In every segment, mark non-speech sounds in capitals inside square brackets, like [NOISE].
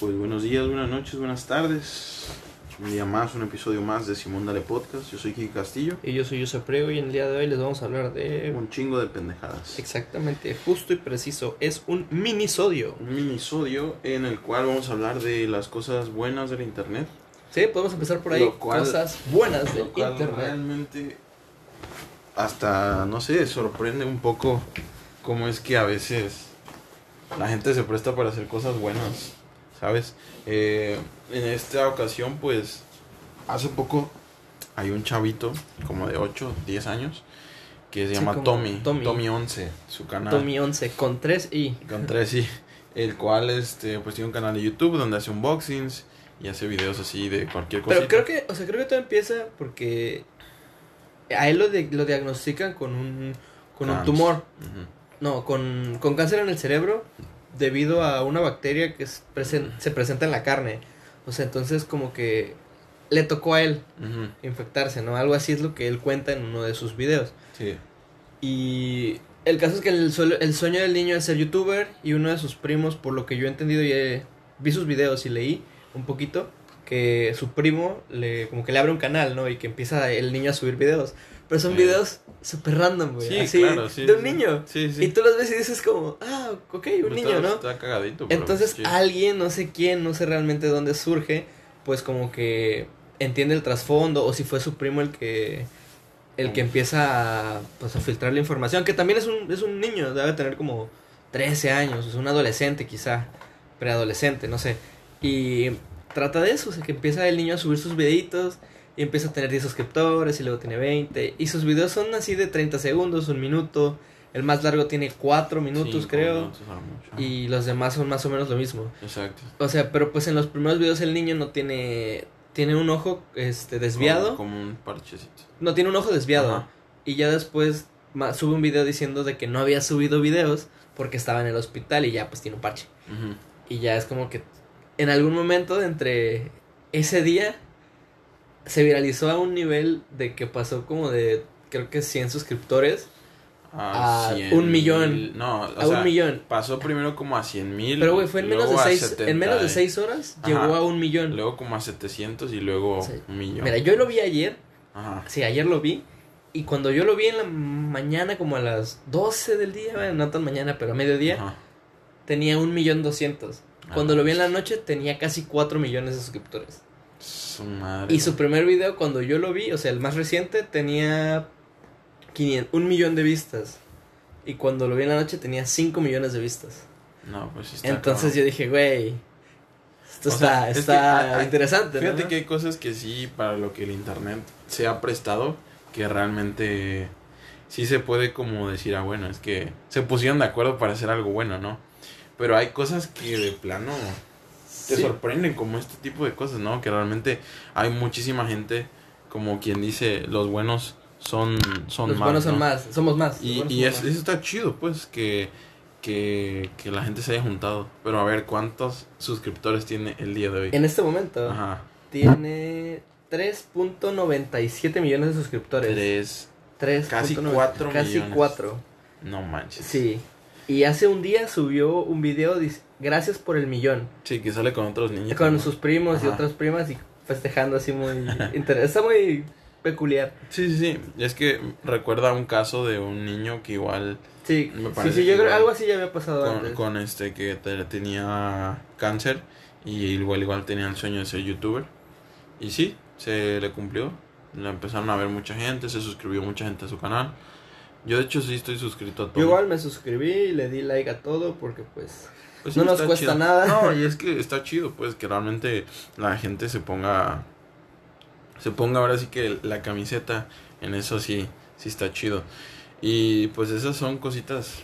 Pues buenos días, buenas noches, buenas tardes. Un día más, un episodio más de Simón Dale Podcast. Yo soy Kiki Castillo. Y yo soy Josep Prego y en el día de hoy les vamos a hablar de... Un chingo de pendejadas. Exactamente, justo y preciso. Es un minisodio. Un minisodio en el cual vamos a hablar de las cosas buenas del internet. Sí, podemos empezar por ahí. Cual- cosas buenas del internet. realmente hasta, no sé, sorprende un poco cómo es que a veces la gente se presta para hacer cosas buenas, ¿sabes? Eh, en esta ocasión, pues, hace poco hay un chavito como de 8, 10 años que se Sí, llama Tommy, Tommy. Tommy 11, su canal. Tommy 11 con 3 i. Con tres, sí. El cual, este, pues tiene un canal de YouTube donde hace unboxings y hace videos así de cualquier cosa. Pero creo que, o sea, creo que todo empieza porque a él lo, di- lo diagnostican con un, con un tumor. No, con, con cáncer en el cerebro debido a una bacteria que es presen- se presenta en la carne. O sea, entonces como que le tocó a él infectarse, ¿no? Algo así es lo que él cuenta en uno de sus videos. Sí. Y el caso es que el, el sueño del niño es ser youtuber y uno de sus primos, por lo que yo he entendido y he- vi sus videos y leí un poquito, que su primo le como que le abre un canal, ¿no? Y que empieza el niño a subir videos. Pero son videos súper random, güey. Sí, así, claro, sí, de un sí. niño. Sí, sí. Y tú los ves y dices como, ah, ok, un Pues niño, está, ¿no? Está cagadito. pero Entonces alguien, no sé quién, no sé realmente dónde surge, pues como que entiende el trasfondo o si fue su primo el que el que empieza a, pues, a filtrar la información, que también es un, es un niño, debe tener como 13 años, es un adolescente quizá, preadolescente, no sé. Y trata de eso, o sea, que empieza el niño a subir sus videitos y empieza a tener 10 suscriptores y luego tiene 20 y sus videos son así de 30 segundos, un minuto, el más largo tiene 4 minutos Cinco creo. minutos. Y los demás son más o menos lo mismo. Exacto. O sea, pero pues en los primeros videos el niño no tiene. Tiene un ojo este desviado. Como, como un parchecito. No, tiene un ojo desviado. Ajá. Y ya después sube un video diciendo de que no había subido videos porque estaba en el hospital y ya pues tiene un parche. Y ya es como que en algún momento de entre ese día se viralizó a un nivel de que pasó como de creo que 100 suscriptores A un millón. mil. No, o a sea, un millón. pasó primero como a 100 mil. Pero güey, fue en menos de 6 70 en menos de y- seis horas Ajá. llegó a un millón. Luego como a 700 y luego un millón. Mira, yo lo vi ayer Ajá. Sí, ayer lo vi. Y cuando yo lo vi en la mañana, como a las 12 del día, bueno, no tan mañana, pero a mediodía, Ajá. tenía un millón doscientos. Cuando lo vi en la noche, tenía casi 4 millones de suscriptores. Su madre. Y su primer video, cuando yo lo vi, o sea, el más reciente, tenía 500, un millón de vistas. Y cuando lo vi en la noche, tenía 5 millones de vistas. No, pues está Entonces yo dije, güey, esto O está, sea, es que está hay- hay- interesante, Fíjate ¿no? que hay cosas que sí, para lo que el internet se ha prestado, que realmente sí se puede como decir, ah, bueno, es que se pusieron de acuerdo para hacer algo bueno, ¿no? Pero hay cosas que de plano te Sí. sorprenden, como este tipo de cosas, ¿no? Que realmente hay muchísima gente, como quien dice, los buenos son, son Los más. buenos son más, somos más. los Y, y es- más. eso está chido, pues, que, que, que la gente se haya juntado. Pero a ver, ¿cuántos suscriptores tiene el día de hoy? En este momento, Ajá. Tiene 3.97 millones de suscriptores. Tres. 3. Casi cuatro Casi millones. 4. No manches. Sí. Y hace un día subió un video gracias por el millón. Sí, que sale con otros niños. Con ¿no? sus primos y otras primas y festejando así muy. [LAUGHS] Está muy peculiar. Sí, sí, sí. Es que recuerda un caso de un niño que igual Sí, Me sí, sí, yo creo algo así ya había pasado con, antes. con este que te- tenía cáncer y igual igual tenía el sueño de ser youtuber. Y sí, se le cumplió. Lo empezaron a ver mucha gente, se suscribió mucha gente a su canal. Yo de hecho sí estoy suscrito a todo. Yo igual me suscribí y le di like a todo porque pues... Pues No nos cuesta chido. nada. No, y es que está chido, pues, que realmente la gente se ponga. Se ponga ahora sí que la camiseta. En eso sí, sí está chido. Y pues esas son cositas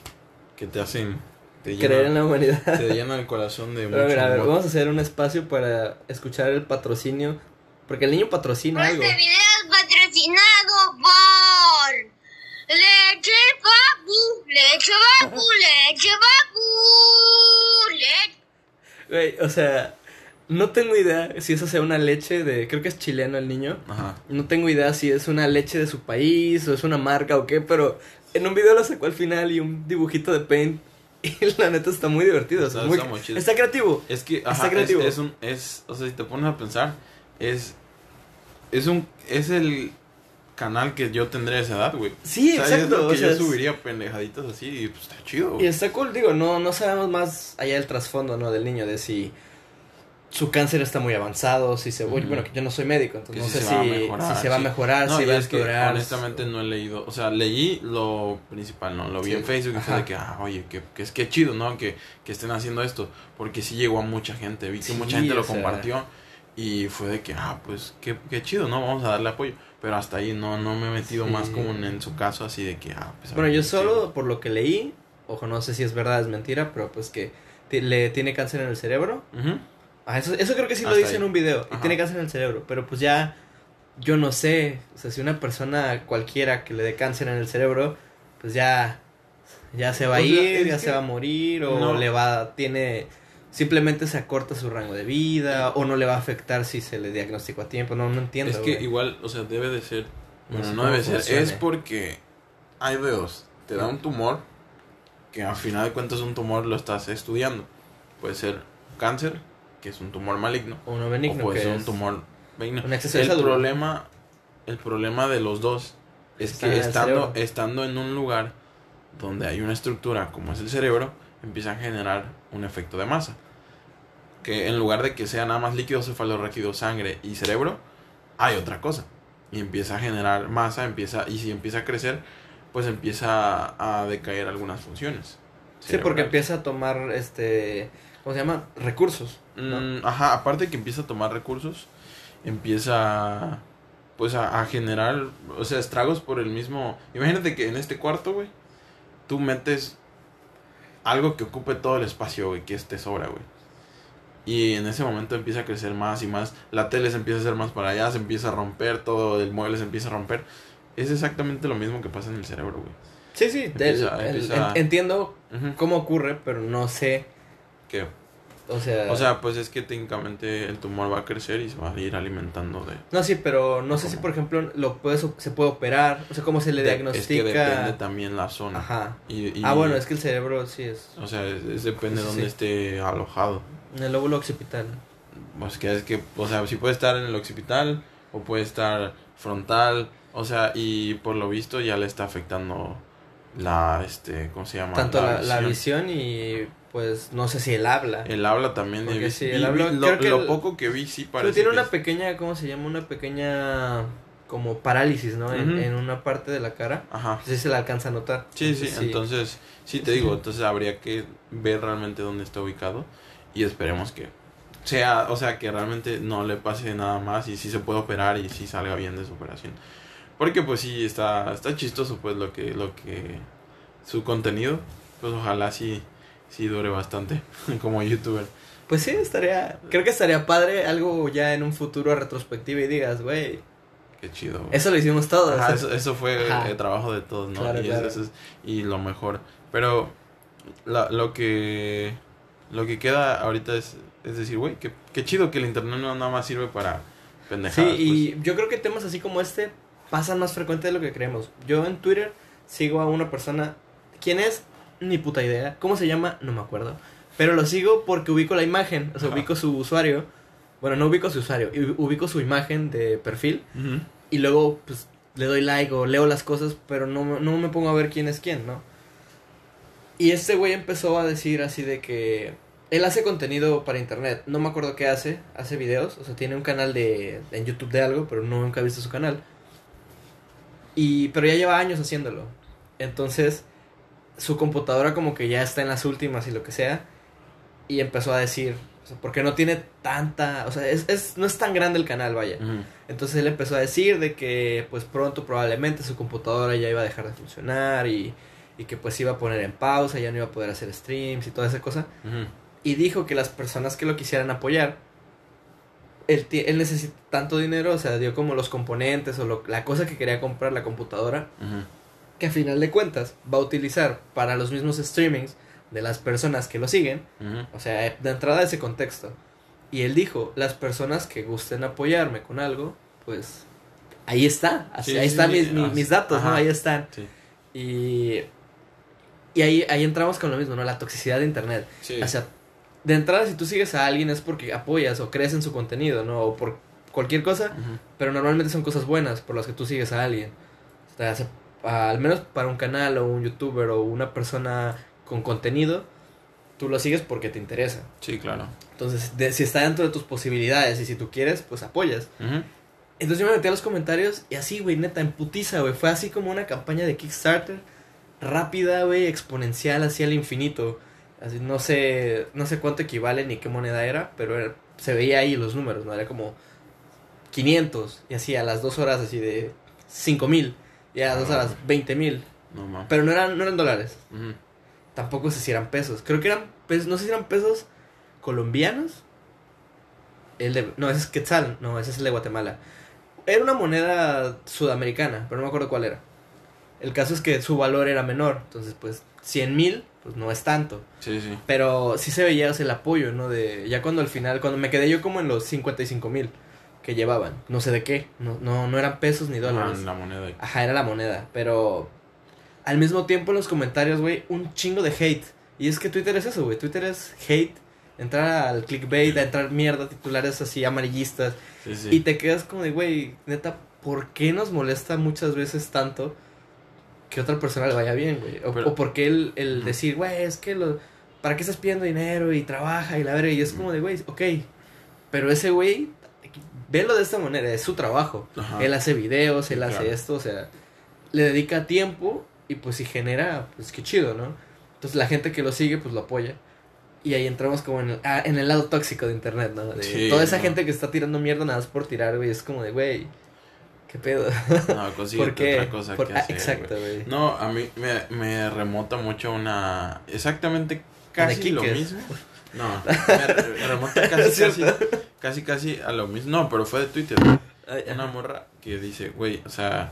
que te hacen. Te Creer en llenan, la humanidad. [LAUGHS] te llenan el corazón de [LAUGHS] Pero a mucho ver, a ver, amor. vamos a hacer un espacio para escuchar el patrocinio. Porque el niño patrocina algo. Este video es patrocinado por Leche Papu, Leche Papu, Leche Papu, Güey, o sea, no tengo idea si eso sea una leche de. Creo que es chileno el niño. Ajá. No tengo idea si es una leche de su país o es una marca o qué, pero en un video lo sacó al final y un dibujito de paint [LAUGHS] Y la neta está muy divertido. o sea, Está- muy- está muy chido. está creativo. Es que, Está ajá, es un, es, o sea, si te pones a pensar, es, es un, es el canal que yo tendré a esa edad, güey. Sí, O sea, es exacto. lo que o sea, yo es- subiría pendejaditas así y pues está chido, Y güey. está cool, digo, no, no sabemos más allá del trasfondo, ¿no? Del niño, de si su cáncer está muy avanzado, si se... Ujú. Bueno, que yo no soy médico, entonces Que no si sé se si, mejorar, se va a mejorar, No, si y va a empeorar. honestamente no he leído, o sea, leí lo principal, ¿no? Lo vi Sí. en Facebook y fue de que, ah, oye, que, que es que chido, ¿no? Que, que estén haciendo esto, porque sí llegó a mucha gente, vi que Sí, mucha gente lo sea. compartió y fue de que, ah, pues qué, qué chido, ¿no? Vamos a darle apoyo, pero hasta ahí no, no me he metido Sí. más como en, en su caso así de que, ah, pues... a Bueno, yo solo, chido. por lo que leí, ojo, no sé si es verdad, es mentira, pero pues que le tiene cáncer en el cerebro. Ah, eso, eso creo que sí lo dice ahí. en un video. Y tiene cáncer en el cerebro. Pero pues ya, yo no sé. O sea, si una persona cualquiera que le dé cáncer en el cerebro, pues ya, ya se va a O sea, ir, ya que- se va a morir, o No. le va, tiene, simplemente se acorta su rango de vida, o no le va a afectar si se le diagnosticó a tiempo. No, no entiendo. Es que güey. igual, o sea, debe de ser. Bueno, sé no, debe ser. Es porque hay dos. Te da un tumor, que al final de cuentas un tumor lo estás estudiando. Puede ser cáncer, que es un tumor maligno. O benigno, o puede que ser un tumor benigno. un El problema, el problema de los dos es Está que estando, estando en un lugar donde hay una estructura como es el cerebro, empieza a generar un efecto de masa. Que en lugar de que sea nada más líquido cefalorraquídeo, sangre y cerebro, hay otra cosa. Y empieza a generar masa, empieza, y si empieza a crecer, pues empieza a decaer algunas funciones. Sí, porque empieza a tomar, este, ¿cómo se llama? Recursos. ¿no? Mm, ajá, aparte que empieza a tomar recursos, empieza pues a, a generar, o sea, estragos por el mismo... Imagínate que en este cuarto, güey, tú metes algo que ocupe todo el espacio, güey, que es te sobra, güey. Y en ese momento empieza a crecer más y más, la tele se empieza a hacer más para allá, se empieza a romper, todo el mueble se empieza a romper. Es exactamente lo mismo que pasa en el cerebro, güey. Sí, sí, Empieza- el- el- empieza- en- entiendo cómo ocurre, pero no sé, Que, o sea... o sea, pues es que técnicamente el tumor va a crecer y se va a ir alimentando de... no, sí, pero no sé si, por ejemplo, lo puedes, se puede operar, o sea, cómo se le De- diagnostica... Es que depende también la zona. Ajá. Y, y- Ah, bueno, es que el cerebro sí es O sea, es- es depende de dónde esté alojado. en el lóbulo occipital. Pues que es que, o sea, si puede estar en el occipital o puede estar frontal. O sea, y por lo visto ya le está afectando la, este, ¿cómo se llama? Tanto la, la visión y, pues, no sé si el habla. El habla también. Porque he sí, visto- el vi- habla- vi- creo lo, que lo el- poco que vi sí Pero parece tiene que una es- pequeña, ¿cómo se llama? Una pequeña, como parálisis, ¿no? En, en una parte de la cara. Ajá. Sí se la alcanza a notar. Sí, sí, Entonces, entonces, sí te Sí. digo, entonces habría que ver realmente dónde está ubicado y esperemos que sea, o sea, que realmente no le pase nada más y sí se pueda operar y sí salga bien de su operación. Porque pues sí está está chistoso pues lo que lo que su contenido, pues ojalá sí sí dure bastante [LAUGHS] como youtuber. Pues sí, estaría. Creo que estaría padre algo ya en un futuro retrospectivo y digas, güey, Qué chido. güey. eso lo hicimos todos. Ajá, eso, eso fue Ajá. el trabajo de todos, ¿no? Claro, y, claro. Eso es, y lo mejor. Pero la- lo que lo que queda ahorita es, es decir, güey, qué, qué chido que el internet no nada más sirve para Sí, pendejadas. pues. y yo creo que temas así como este pasan más frecuente de lo que creemos. Yo en Twitter sigo a una persona. ¿Quién es? Ni puta idea. ¿Cómo se llama? No me acuerdo. Pero lo sigo porque ubico la imagen. O sea, Ajá. ubico su usuario. Bueno, no ubico su usuario. Ubico su imagen de perfil. Y luego, pues, le doy like o leo las cosas. Pero no, me- no me pongo a ver quién es quién, ¿no? Y este güey empezó a decir así de que. Él hace contenido para internet. No me acuerdo qué hace. Hace videos. O sea, tiene un canal de en YouTube de algo, pero no, nunca he visto su canal. Y pero ya lleva años haciéndolo. Entonces, su computadora como que ya está en las últimas y lo que sea. Y empezó a decir, o sea, porque no tiene tanta, o sea, es, es no es tan grande el canal, vaya. Entonces él empezó a decir de que pues pronto probablemente su computadora ya iba a dejar de funcionar y, y que pues iba a poner en pausa, ya no iba a poder hacer streams y toda esa cosa. Y dijo que las personas que lo quisieran apoyar, él, él necesita tanto dinero, o sea, dio como los componentes o lo- la cosa que quería comprar la computadora. Que a final de cuentas va a utilizar para los mismos streamings de las personas que lo siguen, o sea, de entrada ese contexto. Y él dijo, las personas que gusten apoyarme con algo, pues ahí está, así, Sí, ahí sí, están sí, mis, mis, así- mis datos. Ahí están. Y Y ahí, ahí entramos con lo mismo, ¿no? La toxicidad de internet. O sea, de entrada, si tú sigues a alguien es porque apoyas o crees en su contenido, ¿no? O por cualquier cosa, pero normalmente son cosas buenas por las que tú sigues a alguien. O sea, al menos para un canal o un youtuber o una persona con contenido, tú lo sigues porque te interesa. Sí, claro. Entonces, de- si está dentro de tus posibilidades y si tú quieres, pues apoyas. Entonces yo me metí a los comentarios y así, güey, neta, en putiza, güey. Fue así como una campaña de Kickstarter rápida, güey, exponencial, así al infinito. Así, no sé, no sé cuánto equivale ni qué moneda era, pero era- se veía ahí los números, ¿no? Era como 500 y así a las dos horas así de 5 mil y a las dos horas 20 mil. No. Pero no eran, no eran dólares, tampoco sé si eran pesos. Creo que eran pesos, no sé si eran pesos colombianos. El de, no, ese es Quetzal, no, ese es el de Guatemala. Era una moneda sudamericana, pero no me acuerdo cuál era. El caso es que su valor era menor, entonces pues 100 mil, pues no es tanto. Sí, sí. Pero sí se veía o sea, el apoyo, ¿no? De, ya cuando al final, cuando me quedé yo como en los 55 mil que llevaban, no sé de qué, no, no, no eran pesos ni dólares. la moneda. Ajá, era la moneda, pero al mismo tiempo en los comentarios, güey, un chingo de hate. Y es que Twitter es eso, güey. Twitter es hate, entrar al clickbait, a entrar mierda, titulares así amarillistas. Sí, sí. Y te quedas como de, güey, neta, ¿por qué nos molesta muchas veces tanto que otra persona le vaya bien, güey? O, Pero- o por qué el, el decir, güey, es que lo... ¿Para qué estás pidiendo dinero y trabaja y la verga? Y es como de, güey, ok. Pero ese güey, velo de esta manera, es su trabajo. Ajá. Él hace videos, él hace esto, o sea, le dedica tiempo y pues si genera, pues qué chido, ¿no? Entonces la gente que lo sigue, pues lo apoya. Y ahí entramos como en el, ah, en el lado tóxico de internet, ¿no? De Sí, toda esa no. gente que está tirando mierda nada más por tirar, güey, es como de, güey, ¿qué pedo? No, [LAUGHS] ¿Por qué? otra cosa Por- que ah, hacer, exacto, güey. No, a mí me, me remota mucho una... Exactamente casi lo mismo. [LAUGHS] No, me [LAUGHS] casi, casi, casi, casi a lo mismo. No, pero fue de Twitter. Ay, Una morra que dice, güey, o sea,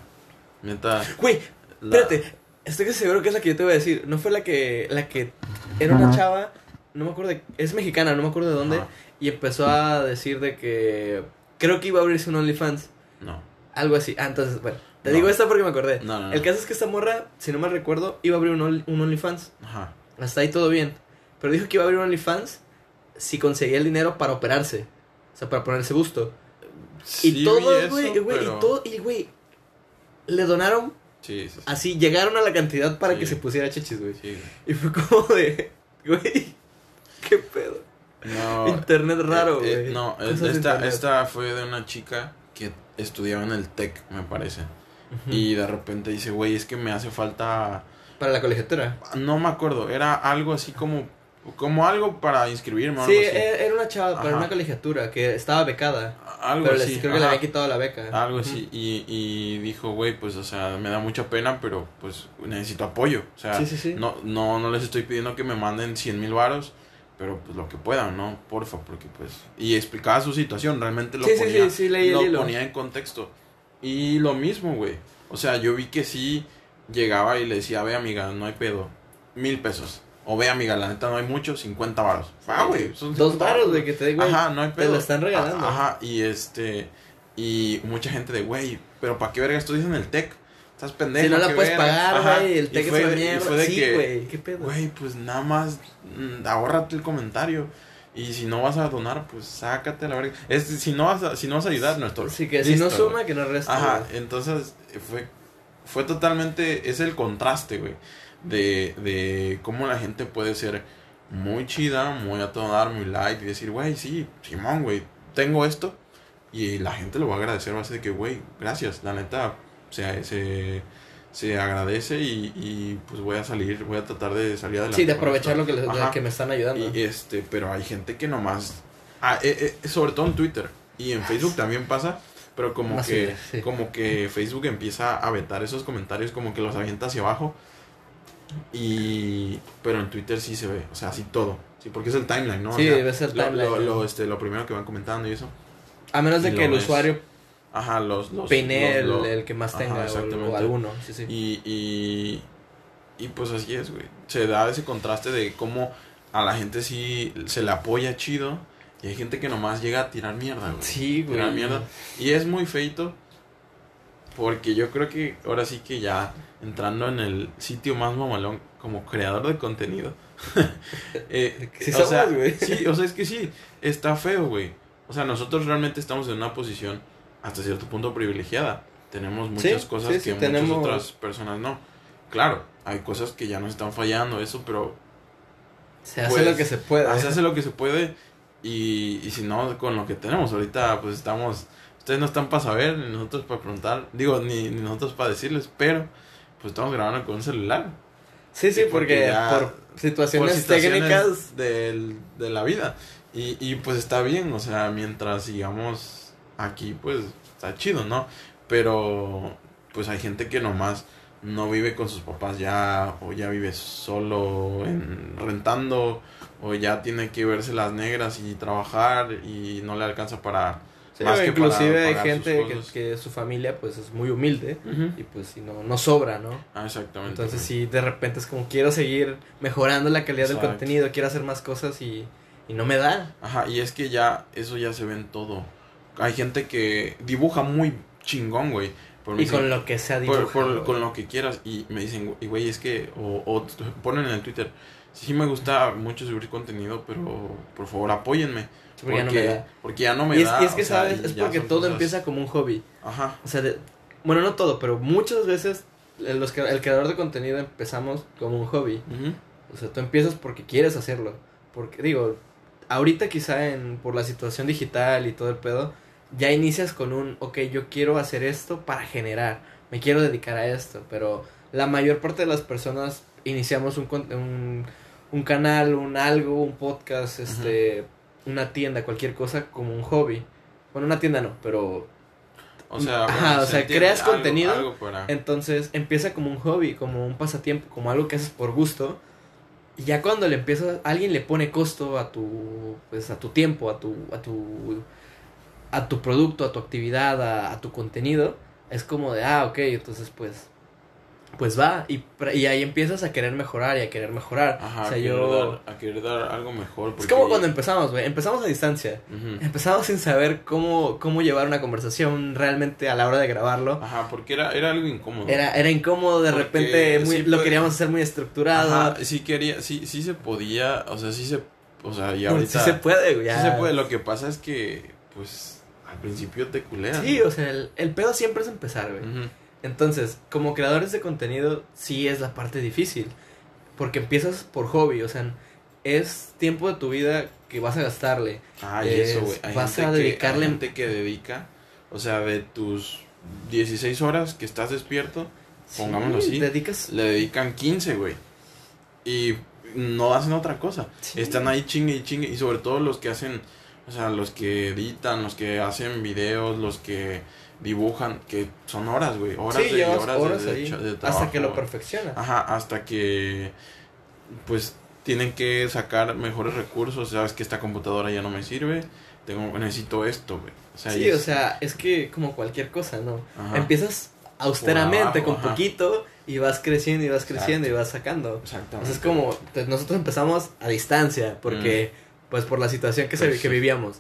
neta... Güey, la- espérate, estoy casi seguro que es la que yo te voy a decir. No fue la que, la que era una chava, no me acuerdo, de- es mexicana, no me acuerdo de dónde. Y empezó a decir de que creo que iba a abrirse un OnlyFans. No, Algo así. Ah, entonces, bueno. Te No. digo esta porque me acordé. no, no. no. El caso es que esta morra, si no mal recuerdo, iba a abrir un, Only- un OnlyFans. Ajá. Hasta ahí todo bien. Pero dijo que iba a abrir un OnlyFans si conseguía el dinero para operarse. O sea, para ponerse busto. Sí y vi todo, eso, güey, pero- y todo, y güey, le donaron Sí, sí, sí. así, llegaron a la cantidad para Sí. que se pusiera chichis, güey. Sí. Y fue como de, güey, qué pedo. No, Internet raro, eh, eh, güey. no, esta, esta fue de una chica que estudiaba en el TEC, me parece. Y de repente dice, güey, es que me hace falta... Para la colegiatura. No me acuerdo, era algo así como... Como algo para inscribirme o Sí, algo así. e- era una chava para una colegiatura que estaba becada. algo pero les- así. creo que le ajá. había quitado la beca. Algo así. Y, y dijo, güey, pues, o sea, me da mucha pena, pero pues necesito apoyo. O sea, Sí, sí, sí. No, no, no les estoy pidiendo que me manden 100 mil varos, pero pues lo que puedan, ¿no? Porfa, porque pues... Y explicaba su situación, realmente lo ponía, lo hilo. ponía en contexto. Y lo mismo, güey. O sea, yo vi que sí llegaba y le decía, ve amiga, no hay pedo, mil pesos. O ve amiga, la neta no hay mucho, 50 varos. Ah, güey. son Dos 50 varos, güey, que te digo. Ajá, no hay te pedo. lo están regalando. Ajá, y este. Y mucha gente de, güey, pero ¿para qué verga estudias en el TEC? Estás pendejo. Si no la puedes verga". pagar, güey, el y TEC es una mierda. fue de Sí, güey, qué pedo. Güey, pues nada más mm, ahórrate el comentario. Y si no vas a donar, pues sácate la verga. Es, si, no vas a, si no vas a ayudar, no estoy. Así que si no Listo, suma, que no resta. Ajá, entonces fue, fue totalmente, es el contraste, güey, de, de cómo la gente puede ser muy chida, muy a todo dar, muy light y decir, güey, sí, Simón, güey, tengo esto y la gente lo va a agradecer, va a ser que, güey, gracias, la neta, se, se, se agradece y, y pues voy a salir, voy a tratar de salir adelante. Sí, de aprovechar esto". lo que, les- que me están ayudando. Y este, pero hay gente que nomás, ah, eh, eh, sobre todo en Twitter y en Facebook también pasa, pero como Más que, sí. como que Facebook empieza a vetar esos comentarios, como que los avienta hacia abajo. Y, pero en Twitter sí se ve, o sea, así todo, sí, porque es el timeline, ¿no? O Sí, sea, debe ser lo, timeline, lo, este, lo primero que van comentando y eso. a menos de que el ves. usuario Ajá, los, los, peine el, los- lo- el que más Ajá, tenga o, alguno. Sí, sí. Y, y, y pues así es, güey. Se da ese contraste de cómo a la gente sí se le apoya chido y hay gente que nomás llega a tirar mierda, güey. Sí, güey. Tirar mierda. Y es muy feito Porque yo creo que ahora sí que ya entrando en el sitio más mamalón como creador de contenido. [LAUGHS] eh, Sí o somos, sea, sí, o sea, es que sí, está feo, güey. O sea, nosotros realmente estamos en una posición hasta cierto punto privilegiada. Tenemos muchas Sí, cosas sí, que tenemos- muchas otras personas no. Claro, hay cosas que ya no están fallando, eso, pero Se hace Pues, lo que se puede. se hace lo que se puede y, y si no, con lo que tenemos. Ahorita pues estamos, ustedes no están para saber, ni nosotros para preguntar, digo, ni, ni nosotros para decirles, pero pues estamos grabando con un celular. Sí, sí, porque por situaciones, por situaciones técnicas. del- de la vida. Y, y pues está bien, o sea, mientras sigamos aquí, pues está chido, ¿no? Pero pues hay gente que nomás no vive con sus papás ya, o ya vive solo en, rentando, o ya tiene que verse las negras y trabajar y no le alcanza para... Sí, más que inclusive para hay gente que, su familia pues es muy humilde y pues si no, no sobra, ¿no? Ah, exactamente. Entonces sí, de repente es como quiero seguir mejorando la calidad Exacto. del contenido, quiero hacer más cosas y, y no me da. Ajá, y es que ya, eso ya se ve en todo. Hay gente que dibuja muy chingón, güey. Y con dicen, lo que sea dibujado. por- con lo que quieras. Y me dicen, y güey, es que, o, o ponen en el Twitter, sí me gusta mucho subir contenido, pero por favor apóyenme. Porque ya no me da. porque ya no me Y es, da. y es que sea, sabes, es porque todo cosas- empieza como un hobby. Ajá, O sea, de- bueno, no todo, pero muchas veces el, los, que- el creador de contenido empezamos como un hobby. O sea, tú empiezas porque quieres hacerlo. Porque, digo, ahorita quizá en, por la situación digital y todo el pedo, ya inicias con un, ok, yo quiero hacer esto para generar, me quiero dedicar a esto, pero la mayor parte de las personas iniciamos un, con- un, un canal, un algo, un podcast, este, una tienda, cualquier cosa como un hobby. Bueno, una tienda no, pero O sea, Ajá, o se sea, creas algo- contenido, algo para- entonces empieza como un hobby, como un pasatiempo, como algo que haces por gusto. Y ya cuando le empieza, alguien le pone costo a tu, pues a tu tiempo, a tu, a tu, a tu producto, a tu actividad, a, a tu contenido, es como de, ah, ok, entonces pues, pues va. Y, y ahí empiezas a querer mejorar y a querer mejorar. Ajá, o a, sea, querer yo... dar, a querer dar algo mejor. Es como cuando empezamos, güey. Empezamos a distancia. Empezamos sin saber cómo, cómo llevar una conversación realmente a la hora de grabarlo. Ajá, porque era, era algo incómodo. Era, era incómodo, de Porque repente muy- sí lo queríamos hacer muy estructurado. Ajá, sí quería, sí, sí se podía, o sea, sí se, o sea, y Sí ahorita se puede, güey. sí se puede. Lo que pasa es que, pues, al principio te culean. Sí, o sea, el, el pedo siempre es empezar, güey. Entonces, como creadores de contenido, sí es la parte difícil. Porque empiezas por hobby, o sea, es tiempo de tu vida que vas a gastarle. Ah, y Es- eso, güey. Vas a que- dedicarle- hay gente que dedica, o sea, de tus 16 horas que estás despierto, Pongámoslo Sí, así. Dedicas. le dedican 15, güey. Y no hacen otra cosa. Sí. Están ahí chingue y chingue. Y sobre todo los que hacen, o sea, los que editan, los que hacen videos, los que dibujan, que son horas, güey. Horas Sí, de horas de- de hasta trabajo, que lo güey. perfecciona. Ajá, hasta que pues tienen que sacar mejores recursos, sabes que esta computadora ya no me sirve, tengo necesito esto, güey. O sea, Sí, o sea, es que como cualquier cosa, ¿no? Ajá. Empiezas austeramente, abajo, con ajá. poquito, y vas creciendo y vas creciendo Exacto. y vas sacando. Exactamente. O sea, es como, pues, nosotros empezamos a distancia, porque, pues por la situación que, se, Mm. Pues que vivíamos.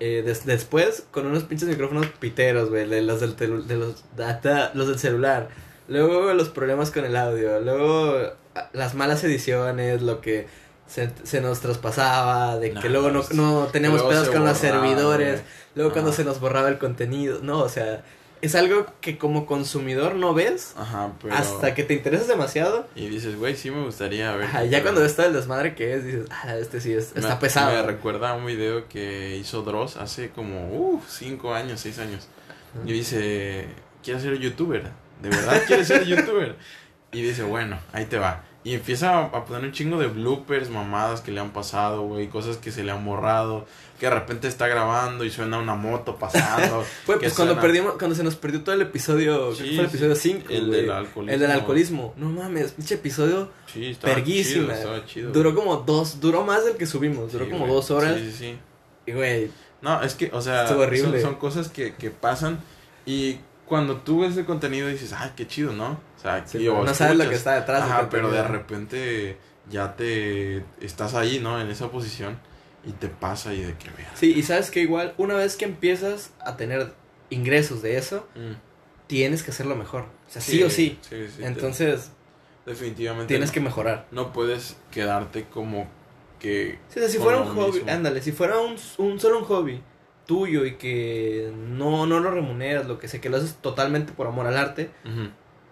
Eh, des- después, con unos pinches micrófonos piteros, güey, de los del, de los, data- los del celular. Luego los problemas con el audio. Luego a- las malas ediciones, lo que se, se nos traspasaba, de que luego no, pues, no teníamos pedos con los servidores. Luego cuando se nos borraba el contenido. No, o sea, es algo que como consumidor no ves Ajá, pero... hasta que te interesas demasiado. Y dices, güey, sí me gustaría ver. Ajá, ya cuando ves todo el desmadre que es, dices, ah, este sí es, está Me- pesado. Me recuerda a un video que hizo Dross hace como, uh, 5 años, 6 años. Y dice, quiero ser youtuber. ¿De verdad quieres ser [LAUGHS] youtuber? Y dice, bueno, ahí te va. Y empieza a poner un chingo de bloopers, mamadas que le han pasado, güey, cosas que se le han borrado, que de repente está grabando y suena una moto pasando. [LAUGHS] Fue pues cuando suena- perdimos, cuando se nos perdió todo el episodio, Sí, fue el episodio 5. el del alcoholismo. El del alcoholismo. No mames, pinche episodio Sí, duró como dos, duró más del que subimos, duró como dos horas. Sí, sí, sí. Y güey, No, es que, o sea. Son, son cosas que, que pasan y cuando tú ves el contenido dices, ay, qué chido, ¿no? O sea, sí, no sabes lo que está detrás. Ajá, pero de repente ya te estás ahí, ¿no? En esa posición y te pasa y de que veas. Sí, y sabes que igual, una vez que empiezas a tener ingresos de eso, tienes que hacerlo mejor. O sea, sí, o sí. sí, sí, te- Entonces, definitivamente tienes no, que mejorar. no puedes quedarte como que Sí, o sea, si fuera un hobby, mismo. ándale, si fuera un, un solo un hobby tuyo y que no, no lo remuneras, lo que sea, que lo haces totalmente por amor al arte,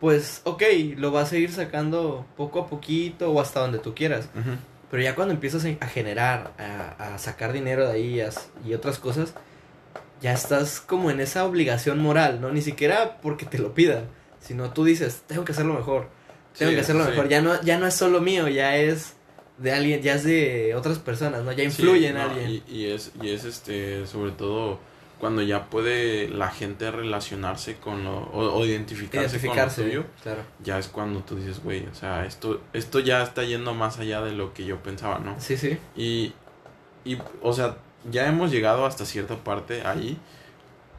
pues ok, lo vas a ir sacando poco a poquito o hasta donde tú quieras. Pero ya cuando empiezas a generar, a, a sacar dinero de ahí a- y otras cosas, ya estás como en esa obligación moral, ¿no? Ni siquiera porque te lo pidan, sino tú dices, tengo que hacerlo mejor, tengo Sí, que hacerlo sí. mejor. Ya no, ya no es solo mío, ya es de alguien, ya es de otras personas, ¿no? Ya Sí, influye en alguien. Y, y es, y es este, sobre todo cuando ya puede la gente relacionarse con lo, o, o identificarse, Identificarse, con lo tuyo, claro. ya es cuando tú dices, güey, o sea, esto, esto ya está yendo más allá de lo que yo pensaba, ¿no? Sí, sí. Y, y, o sea, ya hemos llegado hasta cierta parte ahí,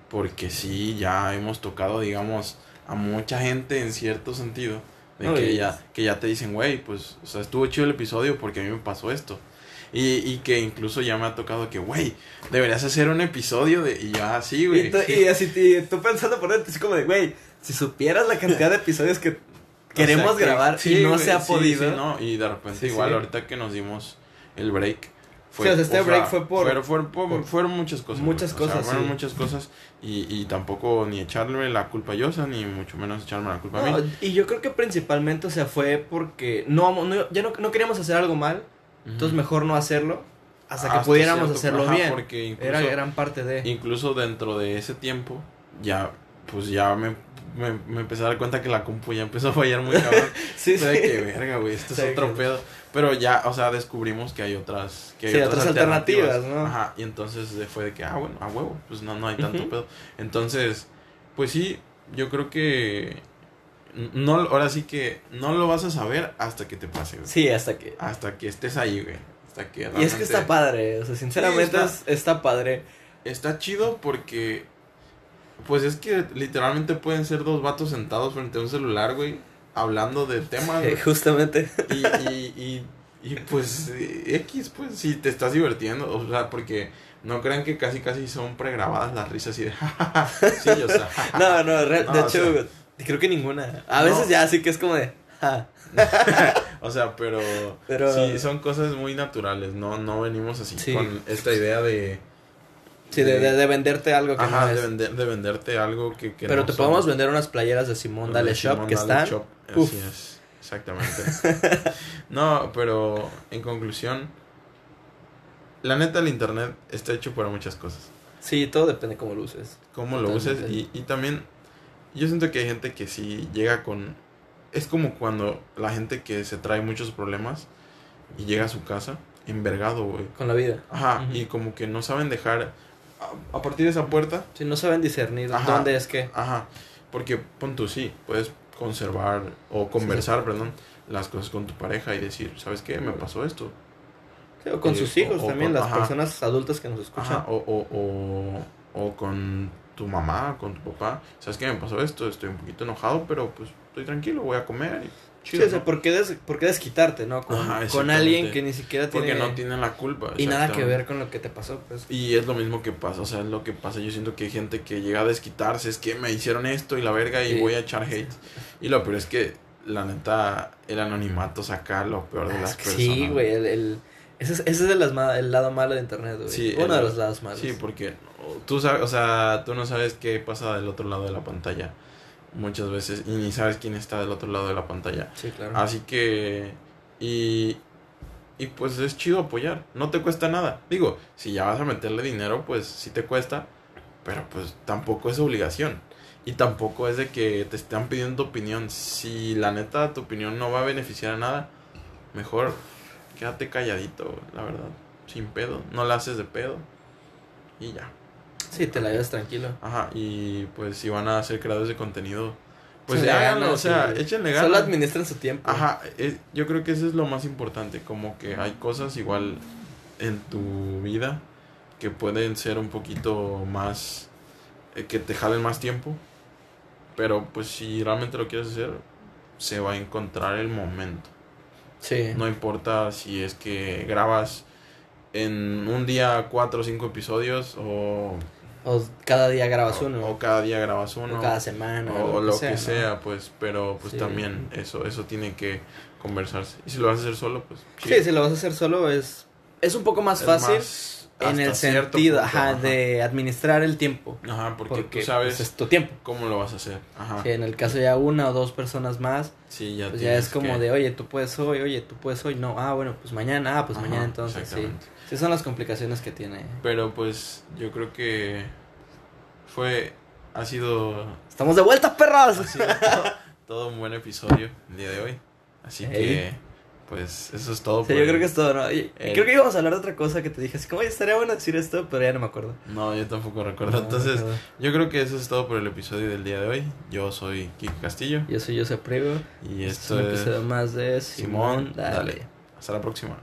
porque sí, ya hemos tocado, digamos, a mucha gente en cierto sentido, de No, que, y- ya, que ya te dicen, güey, pues, o sea, estuvo chido el episodio porque a mí me pasó esto. Y, y que incluso ya me ha tocado que, güey, deberías hacer un episodio de... Y ya así, güey. Y, así, y tú pensando por dentro, así como de, güey, si supieras la cantidad de episodios que [LAUGHS] queremos O sea, que- grabar sí, y no se ha sí, podido. sí, no, y de repente igual ahorita que nos dimos el break. Sí, o sea, este break fue por- Fueron, fueron, por- fueron muchas cosas. muchas güey, o sea, cosas, fueron sí. muchas cosas y, y tampoco ni echarle la culpa a Yosa, ni mucho menos echarme la culpa a mí. y yo creo que principalmente, o sea, fue porque no, no- ya no, no queríamos hacer algo mal, entonces mejor no hacerlo hasta que pudiéramos cierto- hacerlo ajá, bien. Porque incluso, Era gran parte de... incluso dentro de ese tiempo, ya, pues ya me, me, me empecé a dar cuenta que la compu ya empezó a fallar muy cabrón. [LAUGHS] Sí, sí. que verga, güey, esto es otro que- pedo. Pero ya, o sea, descubrimos que hay otras, que hay Sí, otras, otras alternativas, ¿no? Ajá, y entonces fue de que, ah, bueno, a huevo, pues no, no hay tanto pedo. Entonces, pues sí, yo creo que no, ahora sí que no lo vas a saber hasta que te pase, güey. Sí, hasta que... Hasta que estés ahí, güey. Hasta que Y es que está padre, o sea, sinceramente Sí, es- está padre. Está chido porque, pues es que literalmente pueden ser dos vatos sentados frente a un celular, güey, hablando de temas. [LAUGHS] Justamente. Y, y, y, y, pues eh, X, pues si te estás divirtiendo, o sea, porque no crean que casi casi son pregrabadas las risas y de [LAUGHS] jajaja, sí, o sea, No, no, de o hecho, sea- creo que ninguna. A No. veces ya sí que es como de... [LAUGHS] o sea, pero, Pero- sí, son cosas muy naturales, no, no venimos así Sí. con esta idea de, Sí, de, de- de venderte algo que ajá, no de, vender, de venderte algo que, que Pero no te son. podemos vender unas playeras de Simón Dale Shop Simón que Dale están... Shop, uf. Así es, exactamente. [LAUGHS] no, pero en conclusión, la neta el internet está hecho para muchas cosas. Sí, todo depende cómo lo uses. Cómo lo uses y, y también yo siento que hay gente que sí llega con... Es como cuando la gente que se trae muchos problemas y llega a su casa envergado, güey. Con la vida. Ajá, y como que no saben dejar a, a partir de esa puerta Si no saben discernir Ajá. dónde es que... Ajá, porque pon tú sí, puedes conservar o conversar, perdón, las cosas con tu pareja y decir, ¿sabes qué? Me pasó esto. Sí, o con Eh, sus hijos o- o también, con- las ajá. personas adultas que nos escuchan. Ajá, o, o, o, o con tu mamá, con tu papá. ¿Sabes qué? Me pasó esto, estoy un poquito enojado, pero pues estoy tranquilo, voy a comer. Y Sí, chido, o sea. ¿por qué, des- por qué desquitarte, no? Con, Ajá, con alguien que ni siquiera Porque tiene... no tienen la culpa. Y nada que ver con lo que te pasó, pues. Y es lo mismo que pasa, o sea, es lo que pasa. Yo siento que hay gente que llega a desquitarse, es que me hicieron esto y la verga y Sí. voy a echar hate. Y lo peor es que, la neta, el anonimato saca lo peor de las Es que personas. sí, güey, el, el- ese es, ese es las ma- el lado malo de internet, güey. Sí, Uno el- de los lados malos. Sí, porque tú sabes, o sea, tú no sabes qué pasa del otro lado de la pantalla muchas veces y ni sabes quién está del otro lado de la pantalla. Sí, claro. Así que y y pues es chido apoyar, no te cuesta nada. Digo, si ya vas a meterle dinero, pues sí te cuesta, pero pues tampoco es obligación. Y tampoco es de que te están pidiendo tu opinión. Si la neta tu opinión no va a beneficiar a nada, mejor quédate calladito, la verdad. Sin pedo. No la haces de pedo. Y ya. Sí, te la llevas tranquilo. Ajá. Y pues si van a ser creadores de contenido, pues Échenle háganlo. O sea, y échenle ganas. Solo administren su tiempo. Ajá, es- yo creo que eso es lo más importante, como que hay cosas igual en tu vida que pueden ser un poquito más, eh, que te jalen más tiempo, pero pues si realmente lo quieres hacer, se va a encontrar el momento. Sí. No importa si es que grabas en un día cuatro o cinco episodios o, O cada día grabas o, uno. o cada día grabas uno. o cada semana. o lo que sea, pues, pero pues Sí. también eso, eso tiene que conversarse. Y si lo vas a hacer solo, pues Sí, si lo vas a hacer solo es, es un poco más Es fácil más en el sentido punto, ajá, ajá. de administrar el tiempo. Ajá, porque, Porque tú sabes pues, es tu tiempo. cómo lo vas a hacer. Ajá. En el caso ya una o dos personas más, Sí, ya pues ya es como que- de, oye, tú puedes hoy, oye, tú puedes hoy. No, ah, bueno, pues mañana, ah, pues mañana entonces, sí. Sí, son las complicaciones que tiene. Pero pues yo creo que fue, ha sido, ¡Estamos de vuelta, ha sido todo, todo un buen episodio el día de hoy. Así que, pues eso es todo. Sí, yo el- creo que es todo, ¿no? Y- el- Creo que íbamos a hablar de otra cosa que te dije, así como, estaría bueno decir esto, pero ya no me acuerdo. No, yo tampoco recuerdo. No, Entonces, no. yo creo que eso es todo por el episodio del día de hoy. Yo soy Kiko Castillo Yo soy José Priego. y Este es esto un es episodio más de Simón, Simón, dale. dale. Hasta la próxima.